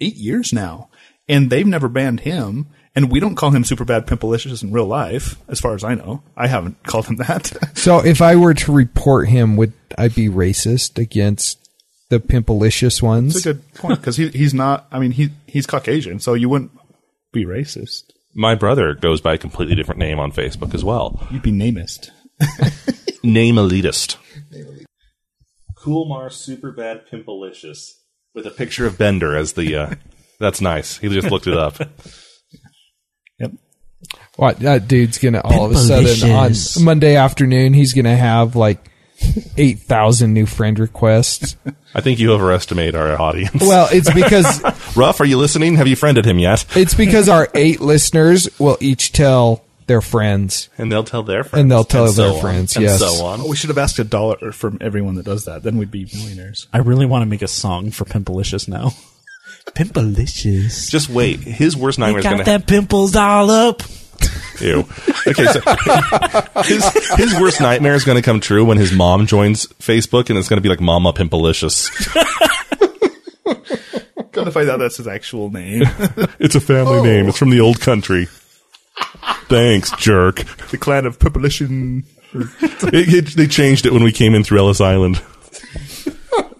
eight years now, and they've never banned him. And we don't call him Superbad Pimpalicious in real life, as far as I know. I haven't called him that. So, if I were to report him, would I be racist against the pimpalicious ones? It's a good point because he he's not. I mean, he he's Caucasian, so you wouldn't be racist. My brother goes by a completely different name on Facebook as well. You'd be namist. Name elitist. Cool Coolmar super bad pimpalicious with a picture of Bender as the. Uh, that's nice. He just looked it up. Yep. What that dude's gonna all of a sudden on Monday afternoon he's gonna have like eight thousand new friend requests. I think you overestimate our audience. Well, it's because Ruff, are you listening? Have you friended him yet? it's because our eight listeners will each tell their friends. And they'll tell their friends. And they'll tell so their on, friends, and yes. so on. Oh, we should have asked a dollar from everyone that does that. Then we'd be millionaires. I really want to make a song for Pimpalicious now. Pimpalicious. Just wait. His worst nightmare is got going to that pimples all up. Ew. Okay, so his, his worst nightmare is going to come true when his mom joins Facebook, and it's going to be like Mama Pimpalicious. Come to find out that's his actual name. It's a family oh. name. It's from the old country. Thanks, jerk. the clan of Pimpalician. It- it- they changed it when we came in through Ellis Island.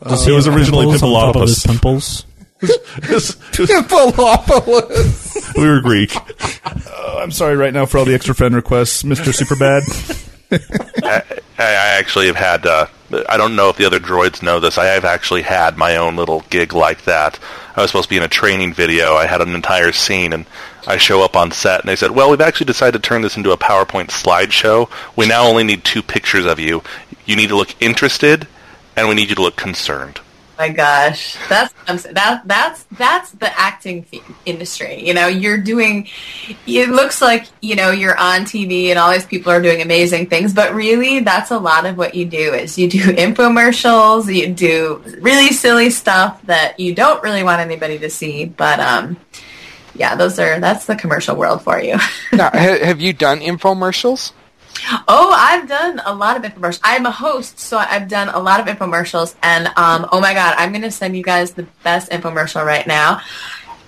Does it was have originally pimples on top of his Pimpalopoulos. Pimples. Pimpalopolis. we were Greek. Oh, I'm sorry right now for all the extra friend requests, Mr. Superbad. I, I actually have had. Uh, I don't know if the other droids know this. I have actually had my own little gig like that. I was supposed to be in a training video. I had an entire scene, and I show up on set, and they said, "Well, we've actually decided to turn this into a PowerPoint slideshow. We now only need two pictures of you. You need to look interested, and we need you to look concerned." My gosh, that's that that's that's the acting industry. You know, you're doing. It looks like you know you're on TV and all these people are doing amazing things, but really, that's a lot of what you do. Is you do infomercials, you do really silly stuff that you don't really want anybody to see, but um. Yeah, those are that's the commercial world for you. now, ha- have you done infomercials? Oh, I've done a lot of infomercials. I'm a host, so I've done a lot of infomercials, and um, oh my god, I'm gonna send you guys the best infomercial right now.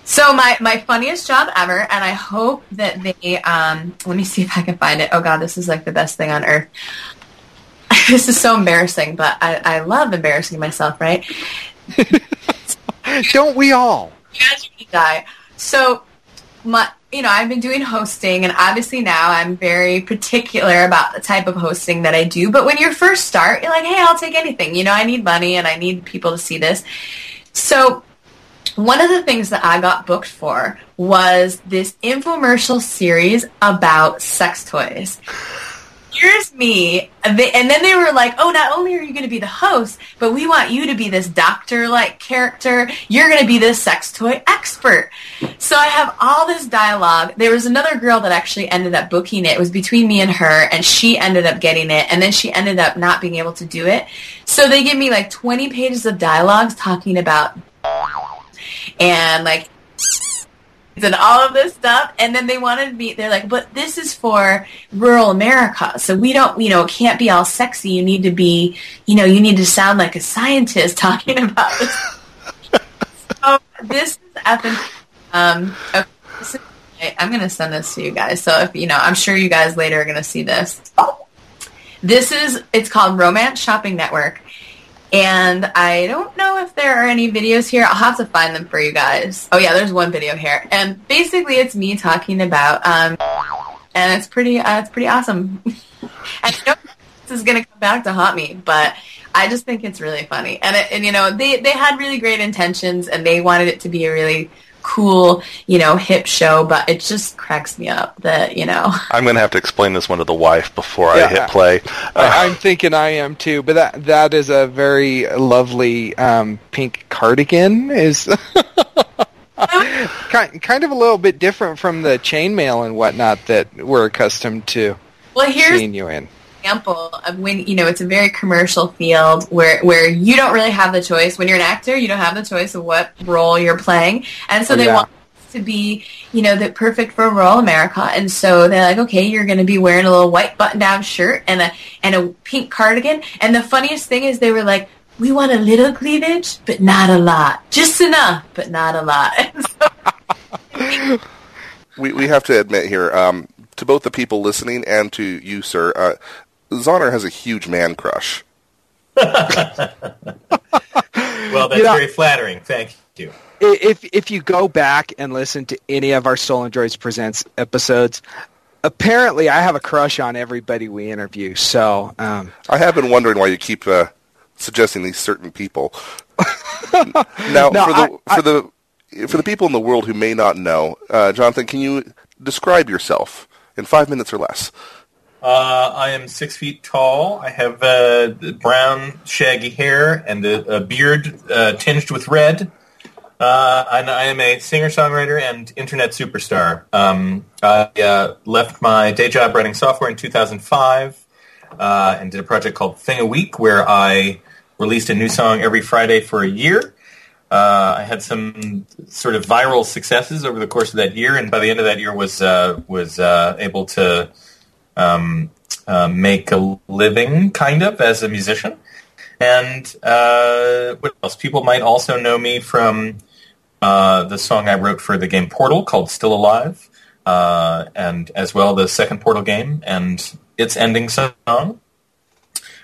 So my my funniest job ever, and I hope that they. Um, let me see if I can find it. Oh god, this is like the best thing on earth. this is so embarrassing, but I, I love embarrassing myself, right? Don't we all? You guys are gonna die. So, my, you know, I've been doing hosting, and obviously now I'm very particular about the type of hosting that I do. But when you first start, you're like, hey, I'll take anything. You know, I need money and I need people to see this. So, one of the things that I got booked for was this infomercial series about sex toys. Here's me, and then they were like, "Oh, not only are you going to be the host, but we want you to be this doctor-like character. You're going to be this sex toy expert." So I have all this dialogue. There was another girl that actually ended up booking it. It was between me and her, and she ended up getting it, and then she ended up not being able to do it. So they give me like 20 pages of dialogues talking about and like and all of this stuff and then they wanted me they're like but this is for rural america so we don't you know it can't be all sexy. You need to be you know you need to sound like a scientist talking about this. So this is effing um okay, i'm gonna send this to you guys so if you know i'm sure you guys later are gonna see this. This is it's called romance shopping network and I don't know if there are any videos here. I'll have to find them for you guys. Oh yeah, there's one video here, and basically it's me talking about, um, and it's pretty, uh, it's pretty awesome. and know, is to come back to haunt me, but I just think it's really funny. And, it, and you know, they, they had really great intentions and they wanted it to be a really cool, you know, hip show, but it just cracks me up that, you know. I'm going to have to explain this one to the wife before I hit play. Uh, I, I'm thinking I am too, but that that is a very lovely um, pink cardigan. Is kind kind of a little bit different from the chainmail and whatnot that we're accustomed to Well, here's seeing you in. Example of when you know it's a very commercial field where where you don't really have the choice. When you're an actor you don't have the choice of what role you're playing. And so Oh, they yeah. want to be you know the perfect for rural america. And so they're like okay you're going to be wearing a little white button down shirt and a and a pink cardigan. And the funniest thing is they were like we want a little cleavage but not a lot. Just enough but not a lot. We, we have to admit here, um, to both the people listening and to you, sir, uh, Zonner has a huge man crush. Well, that's You know- very flattering. Thank you. If if you go back and listen to any of our Stolen Droids Presents episodes, apparently I have a crush on everybody we interview. So um, I have been wondering why you keep uh, suggesting these certain people. now, No, for the for the for the people in the world who may not know, uh, Jonathan, can you describe yourself in five minutes or less? Uh, I am six feet tall. I have uh, brown, shaggy hair and a, a beard uh, tinged with red. Uh, and I am a singer-songwriter and internet superstar. Um, I uh, left my day job writing software in 2005 uh, and did a project called Thing a Week, where I released a new song every Friday for a year. I had some sort of viral successes over the course of that year, and by the end of that year, was was able to um, uh, make a living, kind of, as a musician. And uh, what else? People might also know me from uh, the song I wrote for the game Portal called "Still Alive," uh, and as well the second Portal game and its ending song.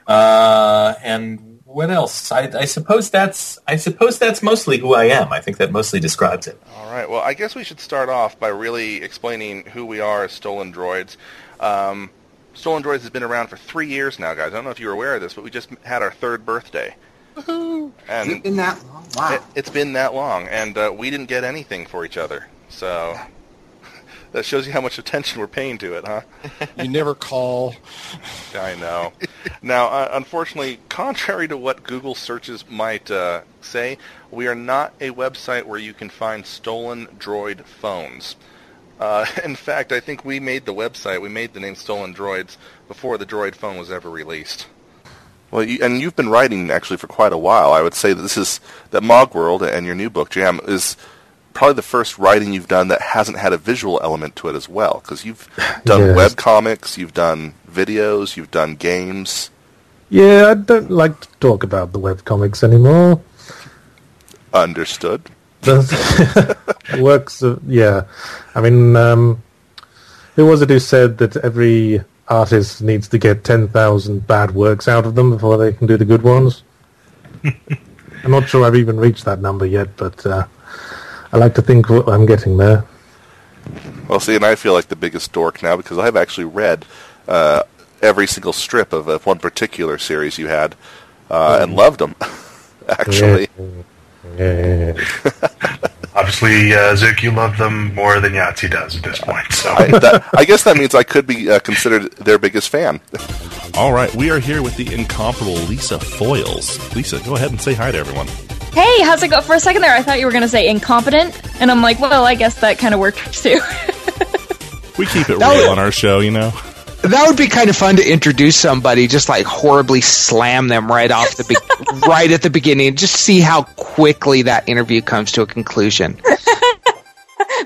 Uh, and what else? I, I suppose that's I suppose that's mostly who I am. I think that mostly describes it. All right. Well, I guess we should start off by really explaining who we are as Stolen Droids. Um, Stolen Droids has been around for three years now, guys. I don't know if you were aware of this, but we just had our third birthday. And it's it been that long? Wow. It, it's been that long, and uh, we didn't get anything for each other. So that shows you how much attention we're paying to it, huh? You never call. I know. now, uh, unfortunately, contrary to what Google searches might uh, say, we are not a website where you can find stolen droid phones. Uh, in fact, I think we made the website, we made the name Stolen Droids before the droid phone was ever released. Well, you, and you've been writing actually for quite a while. I would say that this is that Mog World and your new book Jam is probably the first writing you've done that hasn't had a visual element to it as well. Because you've done Yes. web comics, you've done videos, you've done games. Yeah, I don't like to talk about the web comics anymore. Understood. The works, of, yeah. I mean, um, who was it who said that every artist needs to get 10,000 bad works out of them before they can do the good ones? I'm not sure I've even reached that number yet, but uh, I like to think I'm getting there. Well, see, and I feel like the biggest dork now because I've actually read uh, every single strip of, of one particular series you had uh, and loved them. actually, Obviously, uh, Zook, you love them more than Yahtzee does at this point. So I, that, I guess that means I could be uh, considered their biggest fan. All right, we are here with the incomparable Lisa Foiles. Lisa, go ahead and say hi to everyone. Hey, how's it go? For a second there, I thought you were going to say incompetent, and I'm like, well, I guess that kind of works too. We keep it That real would- on our show, you know. That would be kind of fun to introduce somebody, just like horribly slam them right off the be- right at the beginning, and just see how quickly that interview comes to a conclusion.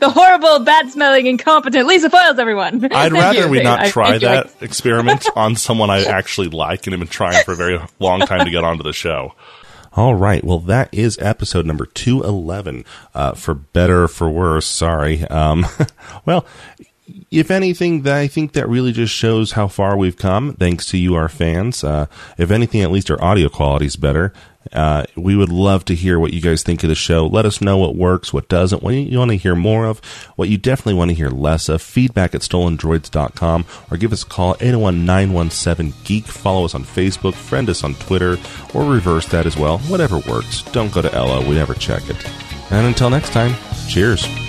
the horrible, bad-smelling, incompetent Lisa Foiles, everyone. I'd Thank rather you. we not I- try I that like- experiment on someone I actually like and have been trying for a very long time to get onto the show. All right. Well, that is episode number 211. Uh, for better or for worse, sorry. Um, well, if anything, that I think that really just shows how far we've come, thanks to you, our fans. Uh, if anything, at least our audio quality is better. Uh, we would love to hear what you guys think of the show. Let us know what works, what doesn't, what you want to hear more of, what you definitely want to hear less of. Feedback at stolendroids.com or give us a call 801 917 Geek. Follow us on Facebook, friend us on Twitter, or reverse that as well. Whatever works. Don't go to Ella, we never check it. And until next time, cheers.